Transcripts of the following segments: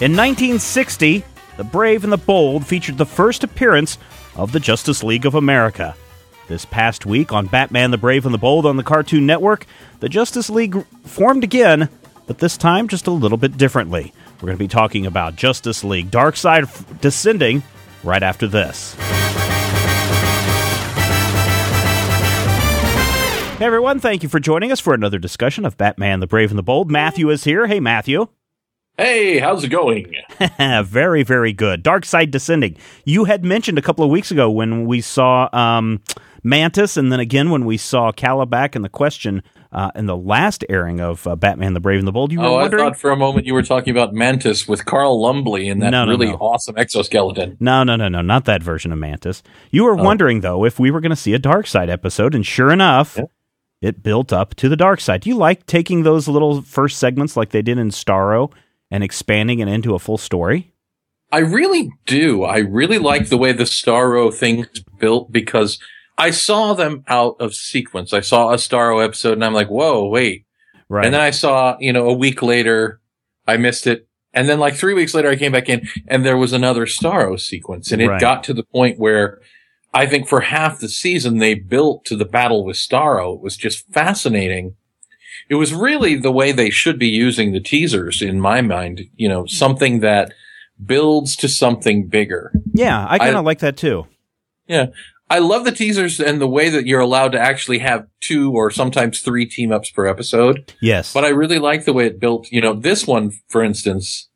In 1960, The Brave and the Bold featured the first appearance of the Justice League of America. This past week on Batman the Brave and the Bold on the Cartoon Network, the Justice League formed again, but this time just a little bit differently. We're going to be talking about Justice League Darkseid Descending right after this. Hey everyone, thank you for joining us for another discussion of Batman the Brave and the Bold. Matthew is here. Hey Matthew. Hey, how's it going? very, very good. Darkseid Descending. You had mentioned a couple of weeks ago when we saw um, Mantis, and then again when we saw Kalibak and the question uh, in the last airing of uh, Batman the Brave and the Bold. You were oh, wondering? I thought for a moment you were talking about Mantis with Carl Lumbly and that No, no, really no. awesome exoskeleton. No, no, no, no, not that version of Mantis. You were Oh. wondering though if we were going to see a Darkseid episode, and sure enough, Yeah. it built up to the Darkseid. Do you like taking those little first segments like they did in Starro and expanding it into a full story? I really do. I really like the way the Starro thing's built because I saw them out of sequence. I saw a Starro episode and I'm like, whoa, wait. Right. And then I saw, you know, a week later, I missed it. And then like three weeks later, I came back in and there was another Starro sequence. And it Right. got to the point where I think for half the season, they built to the battle with Starro. It was just fascinating. It was really the way they should be using the teasers in my mind, you know, something that builds to something bigger. yeah, I kind of like that too. Yeah. I love the teasers and the way that you're allowed to actually have two or sometimes three team ups per episode. Yes. But I really like the way it built. You know, this one, for instance,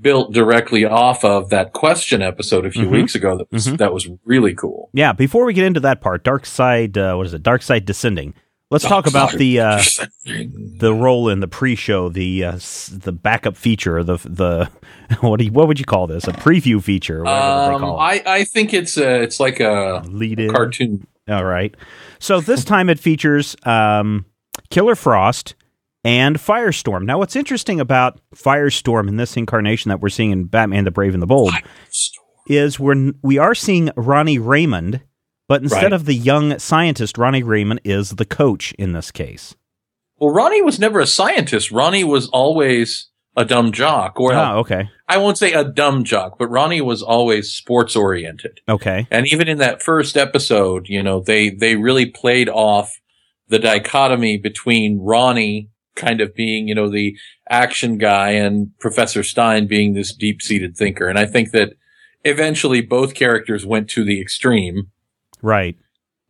built directly off of that question episode a few Mhm. weeks ago. That was Mhm. that was really cool. yeah, before we get into that part, Darkseid, uh, what is it? Darkseid Descending. Let's talk about the uh, the role in the pre-show, the uh, the backup feature, the the what do you, what would you call this? A preview feature, or whatever they Um, call it. I I think it's a it's like a Lead in. cartoon. All right. So this time it features um, Killer Frost and Firestorm. Now, what's interesting about Firestorm in this incarnation that we're seeing in Batman: The Brave and the Bold is we're we are seeing Ronnie Raymond, but instead Right. of the young scientist, Ronnie Raymond is the coach in this case. Well, Ronnie was never a scientist. Ronnie was always a dumb jock, or oh, okay, I won't say a dumb jock, but Ronnie was always sports oriented. okay, And even in that first episode, you know, they, they really played off the dichotomy between Ronnie kind of being, you know, the action guy and Professor Stein being this deep seated thinker. And I think that eventually both characters went to the extreme. Right.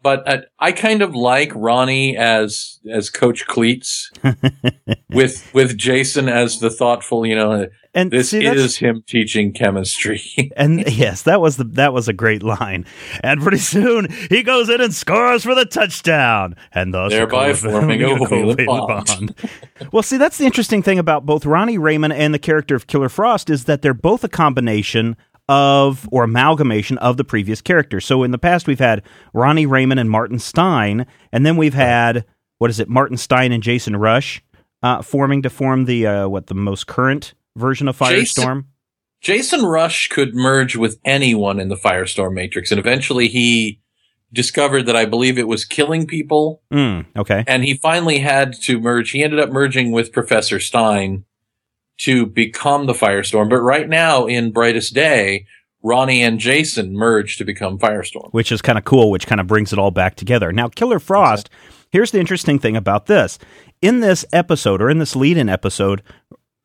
But uh, I kind of like Ronnie as as Coach Cleats, with with Jason as the thoughtful. You know, And this see, is him teaching chemistry. And yes, that was the that was a great line. And pretty soon he goes in and scores for the touchdown, and thus Thereby forming a covalent covalent bond. well, see, that's the interesting thing about both Ronnie Raymond and the character of Killer Frost is that they're both a combination of or amalgamation of the previous characters. So in the past, we've had Ronnie Raymond and Martin Stein, and then we've had what is it, Martin Stein and Jason Rusch uh, forming to form the uh, what the most current version of Jason- Firestorm. Jason Rusch could merge with anyone in the Firestorm Matrix, and eventually he discovered that I believe it was killing people, Mm, okay. and he finally had to merge. He ended up merging with Professor Stein to become the Firestorm. But right now, in Brightest Day, Ronnie and Jason merge to become Firestorm. which is kind of cool, which kind of brings it all back together. Now, Killer Frost, here's the interesting thing about this. In this episode, or in this lead in episode,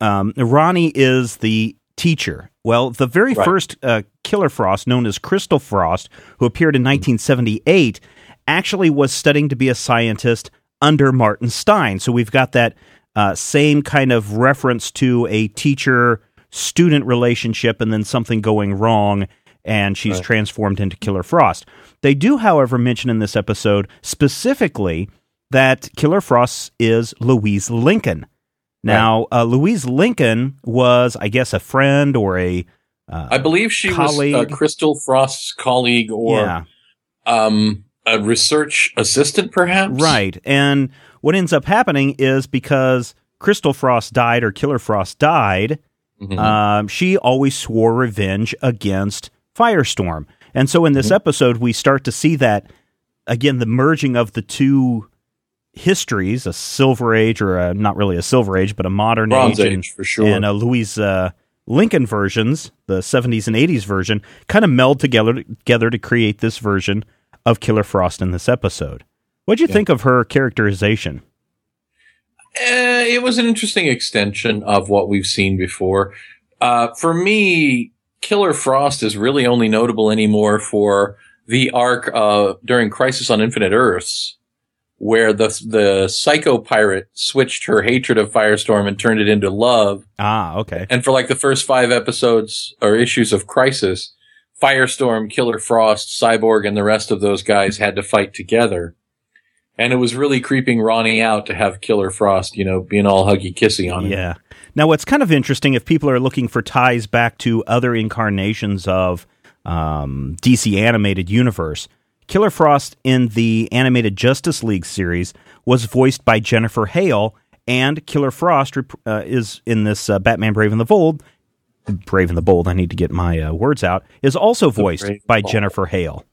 um, Ronnie is the teacher. Well, the very Right. first uh, Killer Frost, known as Crystal Frost, who appeared in 1978, actually was studying to be a scientist under Martin Stein. So we've got that uh, same kind of reference to a teacher student relationship and then something going wrong, and she's Right. transformed into Killer Frost. They do, however, mention in this episode specifically that Killer Frost is Louise Lincoln. Now, uh, Louise Lincoln was, I guess, a friend or a uh, I believe she was Colleague. uh, Crystal Frost's colleague or yeah, um, a research assistant, perhaps. right. And what ends up happening is because Crystal Frost died or Killer Frost died, Mhm. um, she always swore revenge against Firestorm. And so in this Mhm. episode, we start to see that again, the merging of the two histories, a Silver Age or a, not really a Silver Age, but a modern Bronze age, Age, and, for sure. and uh, Louise uh, Lincoln versions, the 70s and 80s version, kind of meld together together to create this version of Killer Frost in this episode. What'd you yeah. think of her characterization? Uh, it was an interesting extension of what we've seen before. Uh, for me, Killer Frost is really only notable anymore for the arc uh, during Crisis on Infinite Earths, where the the psycho pirate switched her hatred of Firestorm and turned it into love. Ah, okay. And for like the first five episodes or issues of Crisis, Firestorm, Killer Frost, Cyborg, and the rest of those guys had to fight together. And it was really creeping Ronnie out to have Killer Frost, you know, being all huggy kissy on him. Yeah. Now, what's kind of interesting, if people are looking for ties back to other incarnations of um, DC animated universe, Killer Frost in the animated Justice League series was voiced by Jennifer Hale, and Killer Frost uh, is in this uh, Batman Brave and the Bold. Brave and the Bold, I need to get my uh, words out, is also voiced by Jennifer Hale.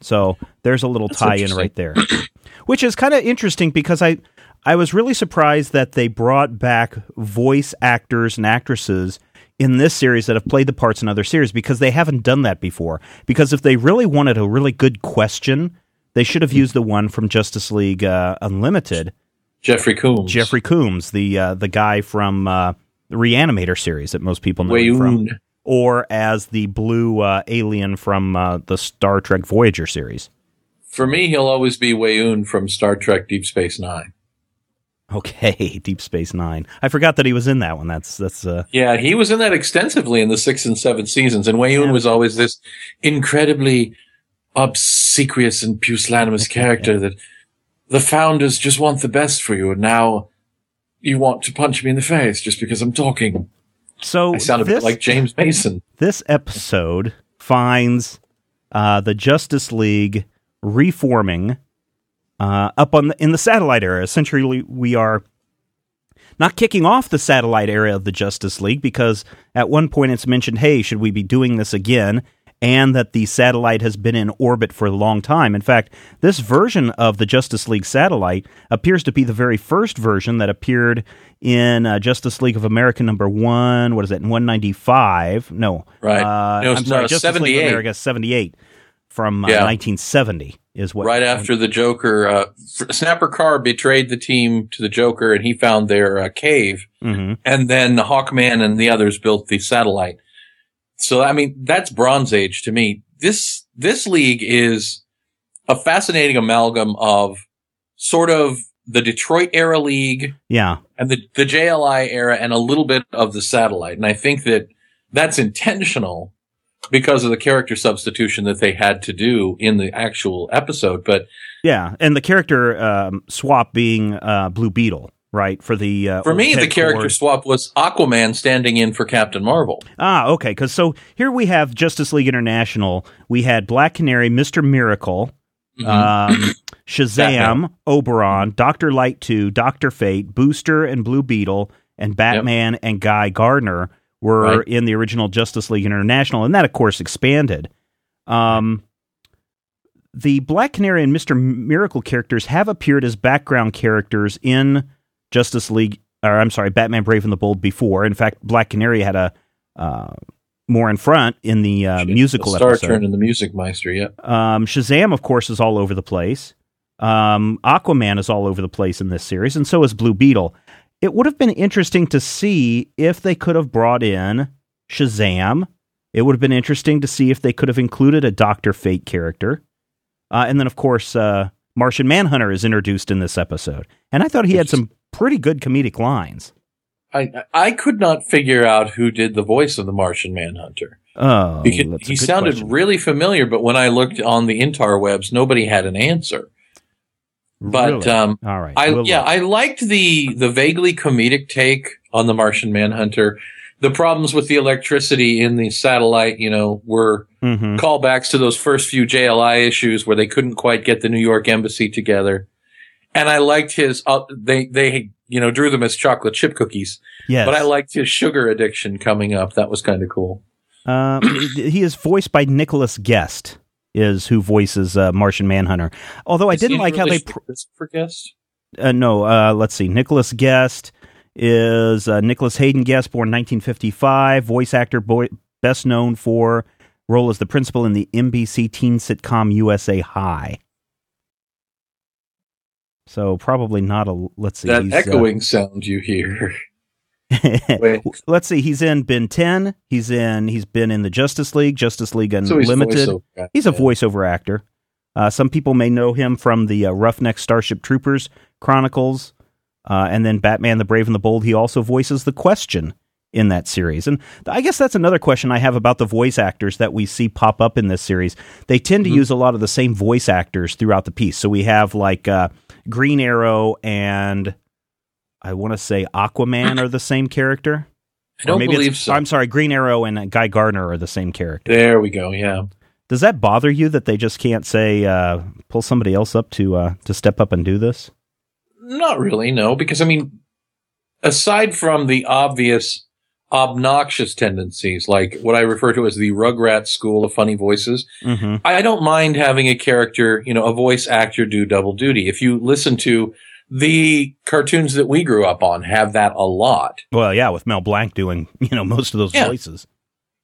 So there's a little That's tie in right there, which is kind of interesting because I I was really surprised that they brought back voice actors and actresses in this series that have played the parts in other series because they haven't done that before. Because if they really wanted a really good question, they should have used the one from Justice League uh, Unlimited. Jeffrey Combs. Jeffrey Combs, the uh, the guy from uh, the Reanimator series that most people know from, or as the blue uh, alien from uh, the Star Trek Voyager series. For me, he'll always be Weyoun from Star Trek Deep Space Nine. Okay, Deep Space Nine. I forgot that he was in that one. That's that's. Uh... Yeah, he was in that extensively in the six and seven seasons, and Weyoun yeah. was always this incredibly obsequious and pusillanimous character that the founders just want the best for you, and now you want to punch me in the face just because I'm talking. So I sound a this, bit like James Mason. This episode finds uh, the Justice League reforming uh, up on the, in the satellite era. Essentially, we are not kicking off the satellite era of the Justice League because at one point it's mentioned, hey, should we be doing this again? And that the satellite has been in orbit for a long time. In fact, this version of the Justice League satellite appears to be the very first version that appeared in uh, Justice League of America number one. What is it? 195? No. Right. Uh, no, I'm sorry, no, Justice 78. League of America 78 from uh, yeah. 1970 is what right after the Joker, uh, Snapper Carr betrayed the team to the Joker, and he found their uh, cave, mm-hmm. and then the Hawkman and the others built the satellite. So I mean, that's Bronze Age to me. This this league is a fascinating amalgam of sort of the Detroit era league, yeah, and the the JLI era, and a little bit of the satellite. And I think that that's intentional because of the character substitution that they had to do in the actual episode. But yeah, and the character um, swap being uh, Blue Beetle. Right for the uh, for me, the character swap was Aquaman standing in for Captain Marvel. Ah, okay. Because so here we have Justice League International. We had Black Canary, Mister Miracle, mm-hmm. um, Shazam, Oberon, Doctor Light Two, Doctor Fate, Booster, and Blue Beetle, and Batman yep. and Guy Gardner were right. in the original Justice League International, and that, of course, expanded. Um, the Black Canary and Mister Miracle characters have appeared as background characters in Justice League, or I'm sorry, Batman Brave and the Bold before. In fact, Black Canary had a uh, more in front in the uh, musical Star episode. turn in the Music Meister, yeah. Um, Shazam, of course, is all over the place. Um, Aquaman is all over the place in this series, and so is Blue Beetle. It would have been interesting to see if they could have brought in Shazam. It would have been interesting to see if they could have included a Doctor Fate character. Uh, and then, of course, uh, Martian Manhunter is introduced in this episode. And I thought he had some pretty good comedic lines. I I could not figure out who did the voice of the Martian Manhunter. Oh, because he sounded question. really familiar, but when I looked on the interwebs, nobody had an answer. But really? um, all right, I we'll yeah, look. I liked the the vaguely comedic take on the Martian Manhunter. The problems with the electricity in the satellite, you know, were Mhm. callbacks to those first few JLI issues where they couldn't quite get the New York embassy together. And I liked his. Uh, they they you know drew them as chocolate chip cookies, Yes, but I liked his sugar addiction coming up. That was kind of cool. Um, he is voiced by Nicholas Guest, is who voices uh, Martian Manhunter. Although I Is didn't like how they. Pr- Christopher Guest? uh, no, uh, let's see. Nicholas Guest is uh, Nicholas Hayden Guest, born 1955, voice actor, boy, best known for role as the principal in the NBC teen sitcom USA High. So probably not a. Let's see. That echoing uh, sound you hear. let's see. He's in Ben 10. He's in. He's been in the Justice League, Justice League Unlimited. So he's, he's a voiceover actor. Uh, some people may know him from the uh, Roughneck Starship Troopers Chronicles, uh, and then Batman: The Brave and the Bold. He also voices the Question in that series. And I guess that's another question I have about the voice actors that we see pop up in this series. They tend to mm-hmm. use a lot of the same voice actors throughout the piece. So we have like uh, Green Arrow and I want to say Aquaman are the same character. I don't believe so. I'm sorry, Green Arrow and Guy Gardner are the same character. There we go. Yeah. Does that bother you that they just can't say uh, pull somebody else up to uh, to step up and do this? Not really, no. Because I mean, aside from the obvious obnoxious tendencies, like what I refer to as the Rugrat school of funny voices. Mm-hmm. I don't mind having a character, you know, a voice actor do double duty. If you listen to the cartoons that we grew up on have that a lot. Well, yeah, with Mel Blanc doing, you know, most of those yeah. voices.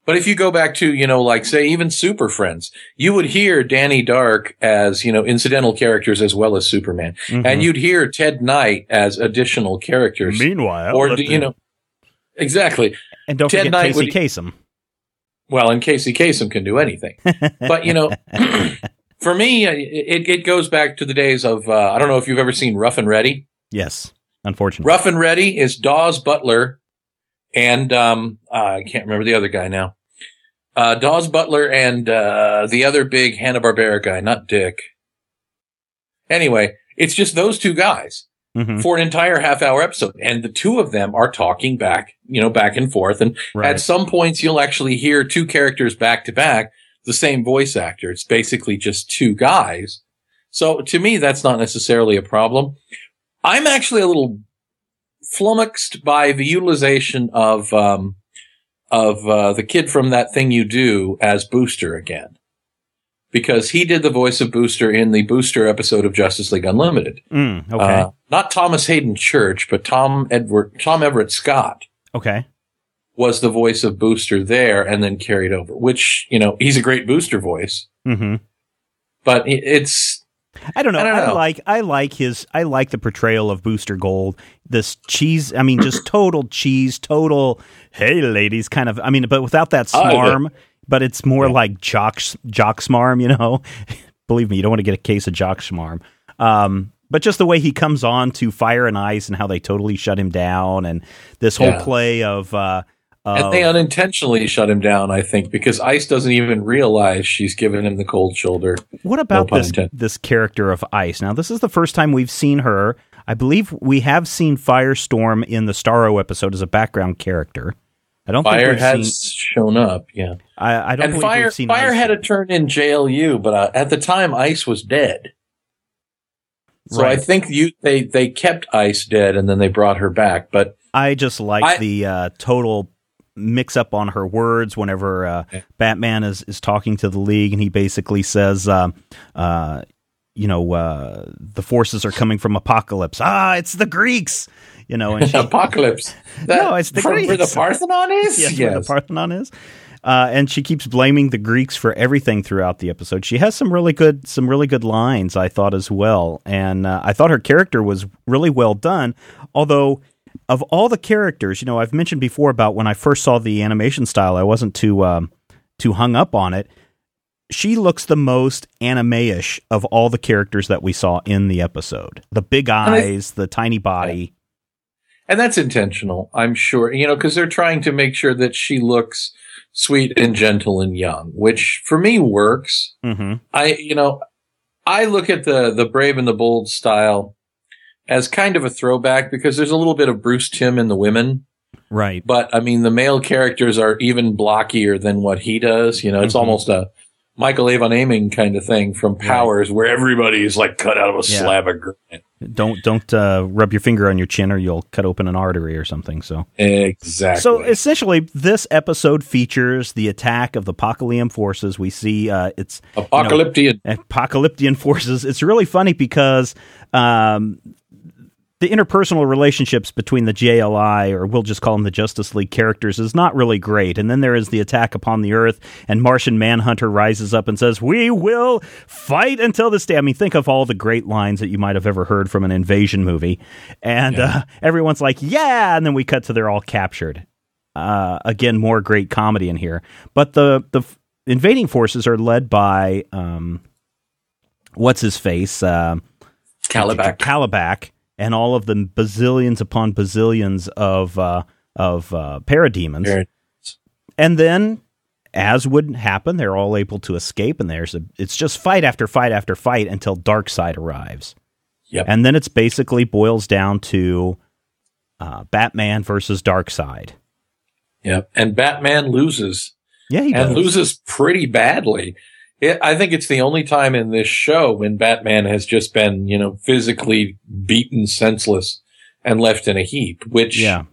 But if you go back to, you know, like say even Super Friends, you would hear Danny Dark as, you know, incidental characters as well as Superman. Mm-hmm. And you'd hear Ted Knight as additional characters. Meanwhile, or, you know, Exactly. And don't Ted forget Knight Casey would, Kasem. Well, and Casey Kasem can do anything. but, you know, for me, uh, it, it goes back to the days of, uh, I don't know if you've ever seen Ruff and Reddy. Yes, unfortunately. Ruff and Reddy is Daws Butler and um, uh, I can't remember the other guy now. Uh, Daws Butler and uh, the other big Hanna-Barbera guy, not Dick. Anyway, it's just those two guys mm-hmm. for an entire half hour episode. And the two of them are talking back, you know, back and forth. And right. at some points, you'll actually hear two characters back to back, the same voice actor. It's basically just two guys. So to me, that's not necessarily a problem. I'm actually a little flummoxed by the utilization of, um, of uh, the kid from that thing you do as Booster again because he did the voice of Booster in the Booster episode of Justice League Unlimited. Mm, okay. Uh, not Thomas Haden Church, but Tom Edward Tom Everett Scott. Okay. Was the voice of Booster there and then carried over, which, you know, he's a great Booster voice. Mm-hmm. But it's I don't know. I, don't know. I like I like his I like the portrayal of Booster Gold. This cheese, I mean, just total cheese, total hey ladies kind of. I mean, but without that smarm, but it's more yeah. like jock jock smarm, you know. Believe me, you don't want to get a case of jock smarm. Um, but just the way he comes on to Fire and Ice and how they totally shut him down, and this whole yeah. play of. Uh, and they unintentionally shut him down, I think, because Ice doesn't even realize she's giving him the cold shoulder. What about no this this character of Ice? Now, this is the first time we've seen her. I believe we have seen Firestorm in the Starro episode as a background character. I don't Fire think has seen, shown up. Yeah, I, I don't. And Fire Fire had a turn in JLU, but uh, at the time Ice was dead. So right. I think you they they kept Ice dead and then they brought her back. But I just like the uh, total mix up on her words whenever uh, Batman is is talking to the League and he basically says. Uh, uh, you know, uh, the forces are coming from Apokolips. Ah, it's the Greeks you know, and she, Apokolips. That, no, it's the Greeks. Where the Parthenon is. yes, yes. where the Parthenon is. Uh, and she keeps blaming the Greeks for everything throughout the episode. She has some really good, some really good lines, I thought as well, and uh, I thought her character was really well done. Although, of all the characters, you know, I've mentioned before about when I first saw the animation style, I wasn't too um, too hung up on it. She looks the most anime-ish of all the characters that we saw in the episode. The big eyes, I, the tiny body. And that's intentional, I'm sure, you know, because they're trying to make sure that she looks sweet and gentle and young, which for me works. Mm-hmm. I, you know, I look at the, the brave and the bold style as kind of a throwback because there's a little bit of Bruce Timm in the women. Right. But I mean, the male characters are even blockier than what he does. You know, it's mm-hmm. almost a, Michael Avon Oeming kind of thing from Powers, right. where everybody's like cut out of a yeah. slab of granite. Don't don't uh, rub your finger on your chin, or you'll cut open an artery or something. So exactly. So essentially, this episode features the attack of the Apokoliptian forces. We see uh, it's apocalyptian you know, apocalyptian forces. It's really funny because um, the interpersonal relationships between the JLI, or we'll just call them the Justice League characters, is not really great. And then there is the attack upon the Earth, and Martian Manhunter rises up and says, We will fight until this day. I mean, think of all the great lines that you might have ever heard from an invasion movie. And yeah. uh, everyone's like, Yeah. And then we cut to they're all captured. Uh, again, more great comedy in here. But the, the invading forces are led by, um, what's his face? Uh, Kalibak. Kalibak and all of the bazillions upon bazillions of uh, of uh, parademons. And then, as would happen, they're all able to escape, and there's a it's just fight after fight after fight until Darkseid arrives. Yep. And then it's basically boils down to uh, Batman versus Darkseid. Yep. And Batman loses. Yeah, and does. loses pretty badly. It, I think it's the only time in this show when Batman has just been, you know, physically beaten senseless and left in a heap, which yeah.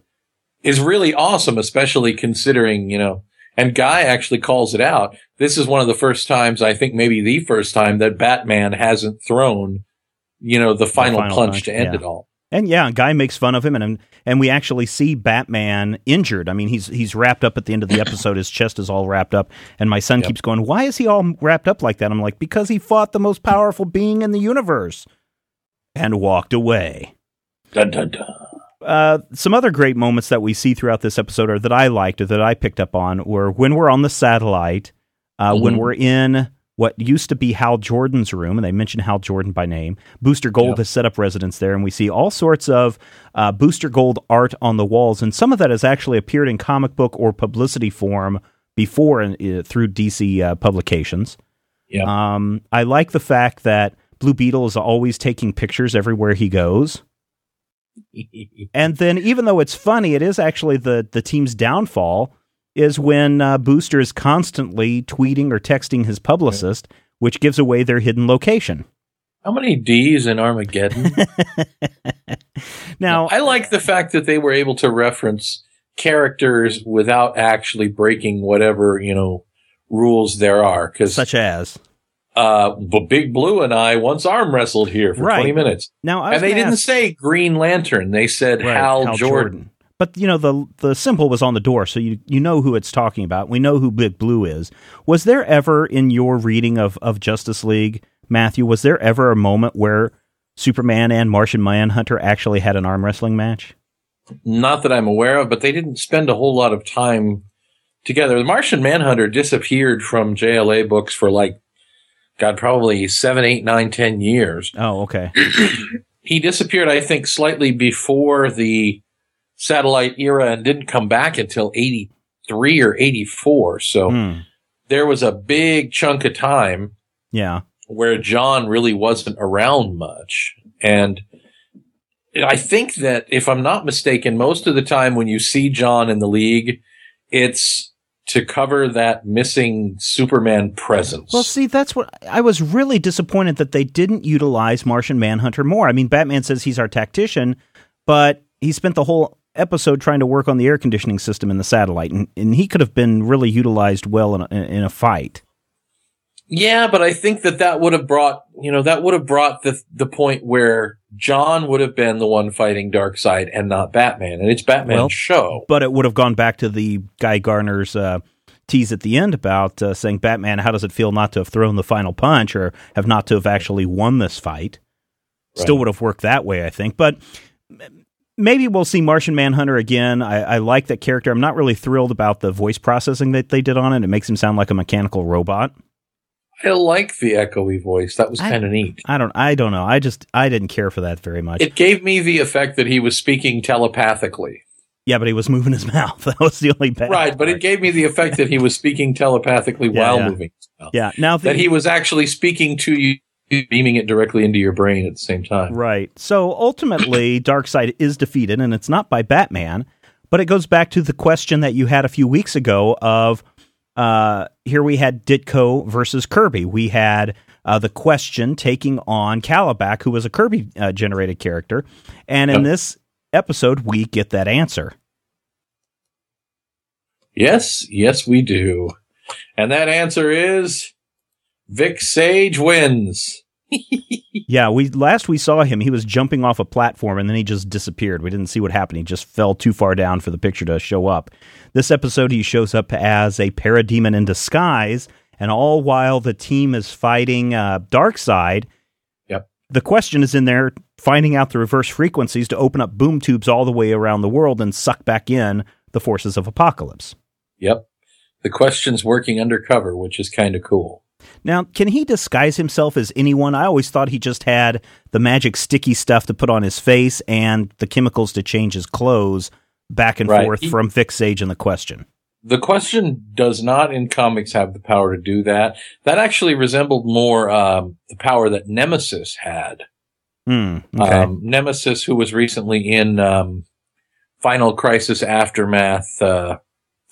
is really awesome, especially considering, you know, and Guy actually calls it out. This is one of the first times, I think maybe the first time that Batman hasn't thrown, you know, the final, the final punch, punch, to end yeah. it all. And yeah, a Guy makes fun of him, and and we actually see Batman injured. I mean, he's he's wrapped up at the end of the episode. His chest is all wrapped up, and my son yep. keeps going, "Why is he all wrapped up like that?" I'm like, "Because he fought the most powerful being in the universe, and walked away." Dun, dun, dun. Uh, some other great moments that we see throughout this episode, or that I liked, or that I picked up on, were when we're on the satellite, uh, mm-hmm. when we're in what used to be Hal Jordan's room, and they mention Hal Jordan by name. Booster Gold yep. has set up residence there, and we see all sorts of uh, Booster Gold art on the walls, and some of that has actually appeared in comic book or publicity form before uh, through DC uh, publications. Yeah. Um, I like the fact that Blue Beetle is always taking pictures everywhere he goes. and then, even though it's funny, it is actually the the team's downfall is when uh, Booster is constantly tweeting or texting his publicist, which gives away their hidden location. How many D's in Armageddon? now, I like the fact that they were able to reference characters without actually breaking whatever, you know, rules there are. Cause, Such as? Uh, Big Blue and I once arm wrestled here for right. 20 minutes. Now, and they didn't say Green Lantern. They said right, Hal, Hal Jordan. Jordan. But you know the the symbol was on the door, so you you know who it's talking about. We know who Big Blue is. Was there ever in your reading of of Justice League, Matthew? Was there ever a moment where Superman and Martian Manhunter actually had an arm wrestling match? Not that I'm aware of, but they didn't spend a whole lot of time together. The Martian Manhunter disappeared from JLA books for like, God, probably seven, eight, nine, ten years. Oh, okay. he disappeared, I think, slightly before the satellite era and didn't come back until 83 or 84. So hmm. there was a big chunk of time. Yeah. Where John really wasn't around much. And I think that if I'm not mistaken, most of the time when you see John in the league, it's to cover that missing Superman presence. Well, see, that's what I was really disappointed that they didn't utilize Martian Manhunter more. I mean, Batman says he's our tactician, but he spent the whole episode trying to work on the air conditioning system in the satellite, and, and he could have been really utilized well in a, in a fight. Yeah, but I think that that would have brought, you know, that would have brought the the point where John would have been the one fighting Darkseid and not Batman, and it's Batman's well, show. But it would have gone back to the Guy Gardner's uh, tease at the end about uh, saying, "Batman, how does it feel not to have thrown the final punch or have not to have actually won this fight?" Right. Still would have worked that way, I think. But maybe we'll see Martian Manhunter again. I, I, like that character. I'm not really thrilled about the voice processing that they did on it. It makes him sound like a mechanical robot. I like the echoey voice. That was kind of neat. I don't. I don't know. I just. I didn't care for that very much. It gave me the effect that he was speaking telepathically. Yeah, but he was moving his mouth. That was the only bad. Right, part. but it gave me the effect that he was speaking telepathically yeah, while yeah. moving. Yeah. Now the, that he was actually speaking to you beaming it directly into your brain at the same time. Right. So ultimately, Darkseid is defeated, and it's not by Batman, but it goes back to the question that you had a few weeks ago of uh, here we had Ditko versus Kirby. We had uh, the question taking on Kalibak, who was a Kirby uh, generated character. And in yep. this episode, we get that answer. Yes, yes, we do. And that answer is Vic Sage wins. yeah, we last we saw him, he was jumping off a platform and then he just disappeared. We didn't see what happened. He just fell too far down for the picture to show up. This episode, he shows up as a parademon in disguise, and all while the team is fighting uh, Darkseid. Yep. The question is in there finding out the reverse frequencies to open up boom tubes all the way around the world and suck back in the forces of Apokolips. Yep. The question's working undercover, which is kind of cool. Now, can he disguise himself as anyone? I always thought he just had the magic sticky stuff to put on his face and the chemicals to change his clothes back and Right. forth He- from Vic Sage and the question. The question does not in comics have the power to do that. That actually resembled more um, the power that Nemesis had. Hmm. Okay. Um, Nemesis, who was recently in um, Final Crisis Aftermath uh,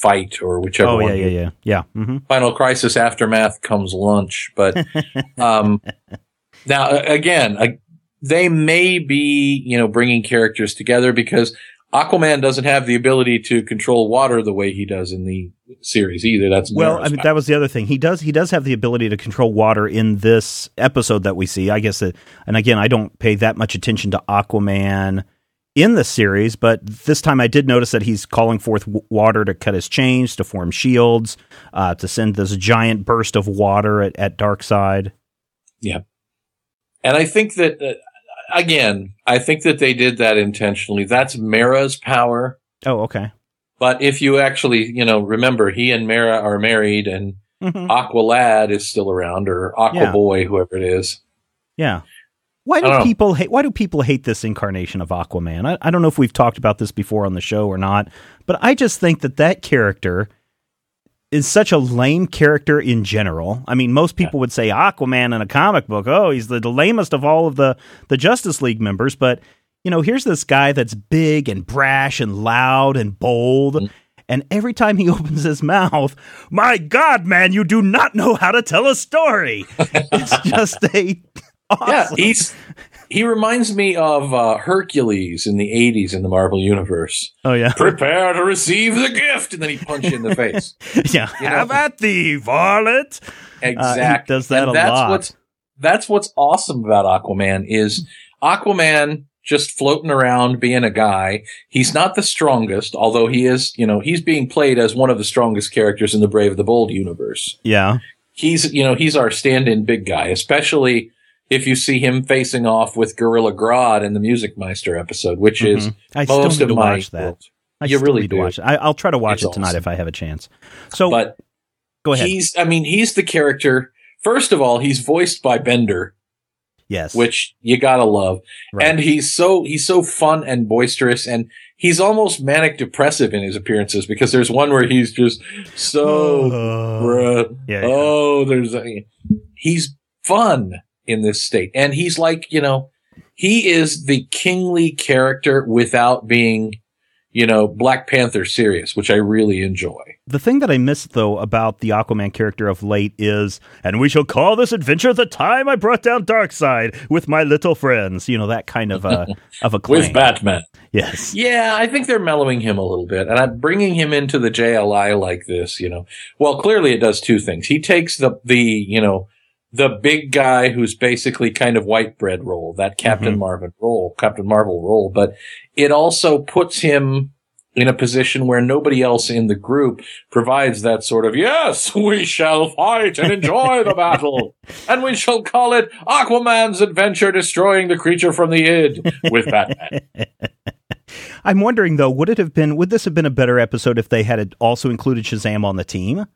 fight or whichever oh, yeah, one. yeah, yeah. Yeah. hmm Final Crisis Aftermath comes lunch, but um, now again, uh, they may be you know bringing characters together because Aquaman doesn't have the ability to control water the way he does in the series either. That's Well, I mean, that was the other thing. He does he does have the ability to control water in this episode that we see. I guess, that, and again, I don't pay that much attention to Aquaman in the series, but this time I did notice that he's calling forth w- water to cut his chains, to form shields, uh, to send this giant burst of water at, at Darkseid. Yeah. And I think that, uh, again, I think that they did that intentionally. That's Mera's power. Oh, okay. But if you actually, you know, remember, he and Mera are married and Mhm. Aqua Lad is still around or Aqua Yeah. Boy, whoever it is. Yeah. Why do I don't know. people hate? Why do people hate this incarnation of Aquaman? I, I don't know if we've talked about this before on the show or not, but I just think that that character is such a lame character in general. I mean, most people would say Aquaman in a comic book, oh, he's the, the lamest of all of the the Justice League members. But you know, here's this guy that's big and brash and loud and bold. Mm. And every time he opens his mouth, my God, man, you do not know how to tell a story. it's just a Yeah, he's he reminds me of uh, Hercules in the '80s in the Marvel universe. Oh yeah, Prepare to receive the gift, and then he punch you in the face. yeah. You know- Have at thee, varlet. Exactly. does that and a that's lot. What's, that's what's awesome about Aquaman is Aquaman just floating around being a guy. He's not the strongest, although he is, you know, he's being played as one of the strongest characters in the Brave the Bold universe. Yeah, He's, you know, he's our stand-in big guy, especially if you see him facing off with Gorilla Grodd in the Music Meister episode, which is Mhm. I most still of need to my watch that. I You really need to do. watch it. I, I'll try to watch It's it tonight awesome. if I have a chance. So but go ahead. he's, I mean, he's the character. First of all, he's voiced by Bender, yes, which you gotta love. Right. And he's so he's so fun and boisterous, and he's almost manic depressive in his appearances because there's one where he's just so Uh, bruh, yeah, yeah. oh, there's a, he's fun in this state, and he's like you know he is the kingly character without being you know Black Panther serious, which I really enjoy. The thing that I missed though about the Aquaman character of late is, and we shall call this adventure the time I brought down Darkseid with my little friends. You know that kind of a of a claim. With Batman. yes, Yeah, I think they're mellowing him a little bit, and I'm bringing him into the JLI like this. You know, well, clearly it does two things. He takes the the you know the big guy who's basically kind of white bread role, that Captain Mhm. Marvel role, Captain Marvel role, but it also puts him in a position where nobody else in the group provides that sort of yes, we shall fight and enjoy the battle, and we shall call it Aquaman's adventure destroying the creature from the id with Batman. I'm wondering though, would it have been? Would this have been a better episode if they had also included Shazam on the team,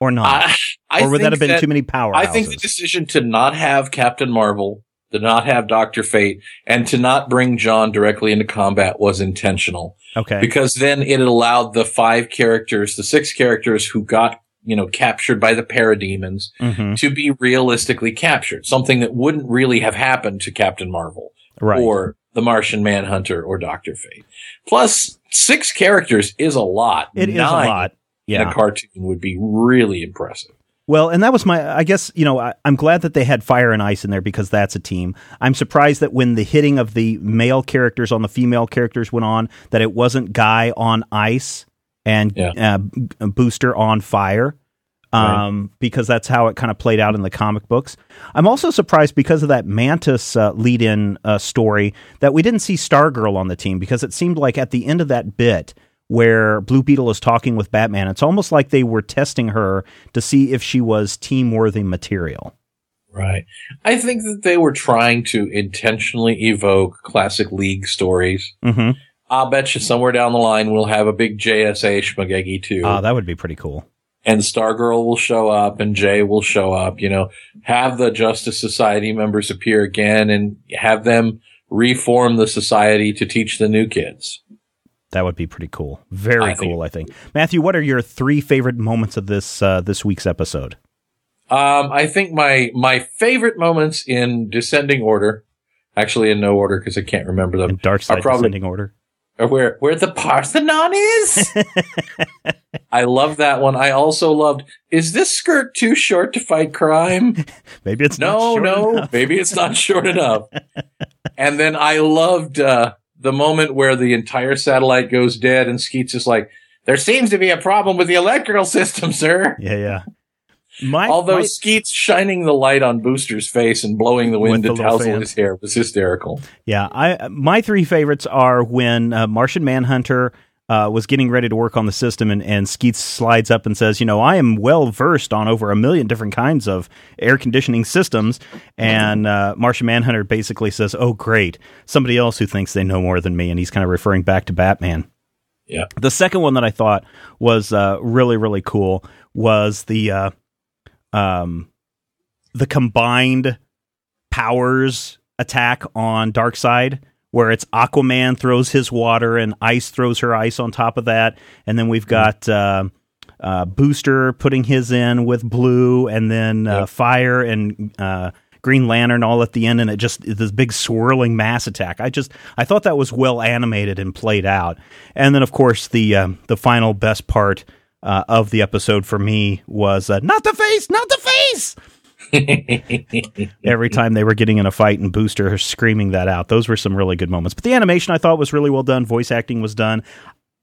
or not? I, I or would that have been too many power? I think the decision to not have Captain Marvel, to not have Doctor Fate, and to not bring John directly into combat was intentional okay. because then it allowed the five characters, the six characters who got you know captured by the parademons, hmm to be realistically captured. Something that wouldn't really have happened to Captain Marvel Right. or the Martian Manhunter or Doctor Fate. Plus, six characters is a lot. It is a Nine lot. In Yeah. a cartoon would be really impressive. Well, and that was my, I guess, you know, I, I'm glad that they had fire and ice in there because that's a team. I'm surprised that when the hitting of the male characters on the female characters went on, that it wasn't Guy on ice and Yeah. uh, Booster on fire. um, right. because that's how it kind of played out in the comic books. I'm also surprised because of that Mantis uh, lead in uh, story that we didn't see Stargirl on the team because it seemed like at the end of that bit where Blue Beetle is talking with Batman, it's almost like they were testing her to see if she was team worthy material. Right. I think that they were trying to intentionally evoke classic League stories. Mm-hmm. I'll bet you somewhere down the line we'll have a big JSA Schmagegi too. Ah, uh, that would be pretty cool and Stargirl will show up and Jay will show up, you know, have the Justice Society members appear again and have them reform the society to teach the new kids. That would be pretty cool. Very I cool, think. I think. Matthew, what are your three favorite moments of this uh, this week's episode? Um, I think my my favorite moments in descending order, actually in no order because I can't remember them. In dark side probably, descending order or where where the Parthenon is. I love that one. I also loved. Is this skirt too short to fight crime? maybe it's no, no. Enough. maybe it's not short enough. and then I loved uh, the moment where the entire satellite goes dead, and Skeet's is like, "There seems to be a problem with the electrical system, sir." Yeah, yeah. My, Although my, Skeet's shining the light on Booster's face and blowing the wind to tousle his hair was hysterical. Yeah, I my three favorites are when uh, Martian Manhunter uh, was getting ready to work on the system, and, and Skeet slides up and says, "You know, I am well versed on over a million different kinds of air conditioning systems." And uh, Martian Manhunter basically says, "Oh, great, somebody else who thinks they know more than me," and he's kind of referring back to Batman. Yeah. The second one that I thought was uh, really really cool was the uh, um, the combined powers attack on Darkseid, where it's Aquaman throws his water and Ice throws her ice on top of that, and then we've got uh, uh, Booster putting his in with Blue, and then uh, yep. Fire and uh, Green Lantern all at the end, and it just this big swirling mass attack. I just I thought that was well animated and played out, and then of course the um, the final best part uh, of the episode for me was uh, not the face, not the face. Every time they were getting in a fight and Booster screaming that out, those were some really good moments. But the animation I thought was really well done. Voice acting was done.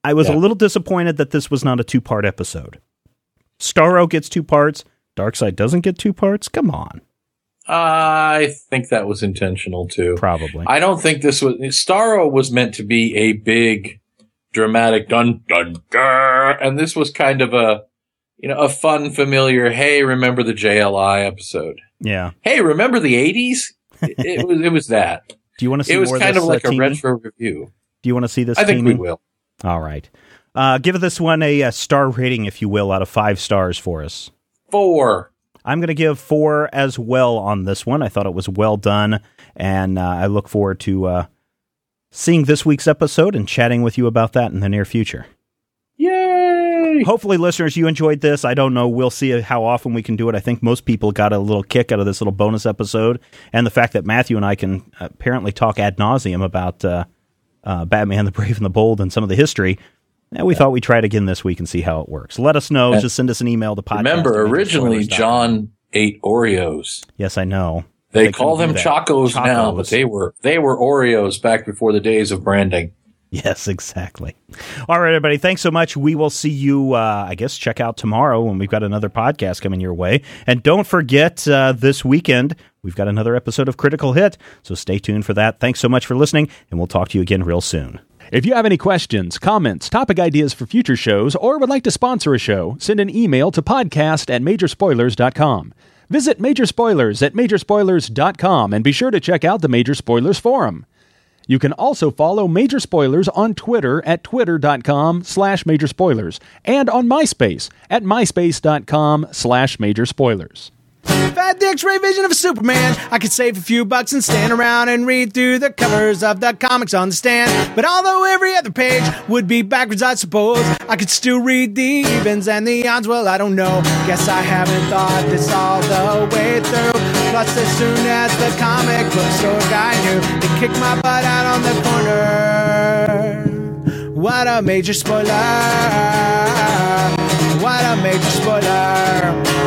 I was yeah. a little disappointed that this was not a two part episode. Starro gets two parts. Darkseid doesn't get two parts. Come on. I think that was intentional too. Probably. I don't think this was Starro was meant to be a big dramatic dun dun dun, and this was kind of a you know a fun, familiar. Hey, remember the JLI episode? Yeah. Hey, remember the '80s? it, it, was it was that. Do you want to see? This? It was kind this, of like uh, a retro review. Do you want to see this? I think we will. All right. Uh, give this one a, a star rating, if you will, out of five stars for us. Four. I'm going to give four as well on this one. I thought it was well done, and uh, I look forward to uh, seeing this week's episode and chatting with you about that in the near future. Yay! Hopefully, listeners, you enjoyed this. I don't know. We'll see how often we can do it. I think most people got a little kick out of this little bonus episode and the fact that Matthew and I can apparently talk ad nauseum about uh, uh, Batman the Brave and the Bold and some of the history. And we yeah. thought we'd try it again this week and see how it works. Let us know. And Just send us an email to podcast. Remember, originally John ate Oreos. Yes, I know. They, they call them Chocos, Chocos now, but they were they were Oreos back before the days of branding. Yes, exactly. All right, everybody. Thanks so much. We will see you, uh, I guess, check out tomorrow when we've got another podcast coming your way. And don't forget, uh, this weekend, we've got another episode of Critical Hit. So stay tuned for that. Thanks so much for listening, and we'll talk to you again real soon. If you have any questions, comments, topic ideas for future shows, or would like to sponsor a show, send an email to podcast at majorspoilers.com. Visit Major Spoilers at majorspoilers.com and be sure to check out the Major Spoilers Forum. You can also follow Major Spoilers on Twitter at twitter.com slash major spoilers and on MySpace at myspace.com slash major spoilers. Had the X-ray vision of Superman, I could save a few bucks and stand around and read through the covers of the comics on the stand. But although every other page would be backwards, I suppose I could still read the evens and the odds. Well, I don't know. Guess I haven't thought this all the way through. Plus, as soon as the comic book store guy knew, he kicked my butt out on the corner. What a major spoiler! What a major spoiler!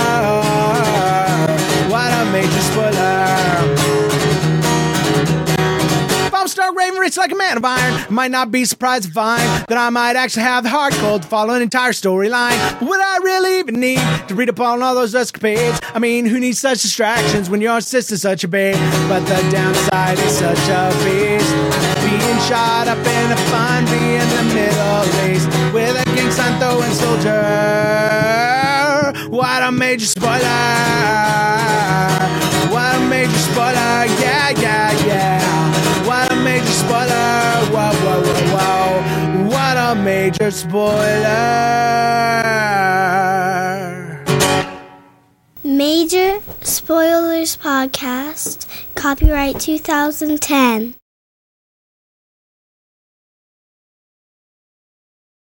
Rich like a man of iron, might not be surprised to find that I might actually have the heart cold to follow an entire storyline. But would I really even need to read upon all those escapades? I mean, who needs such distractions when your sister's such a babe? But the downside is such a beast. Being shot up in a fun be in the Middle East with a sign throwing soldier. What a major spoiler! What a major spoiler! Yeah, major spoiler! Major Spoilers Podcast, copyright 2010.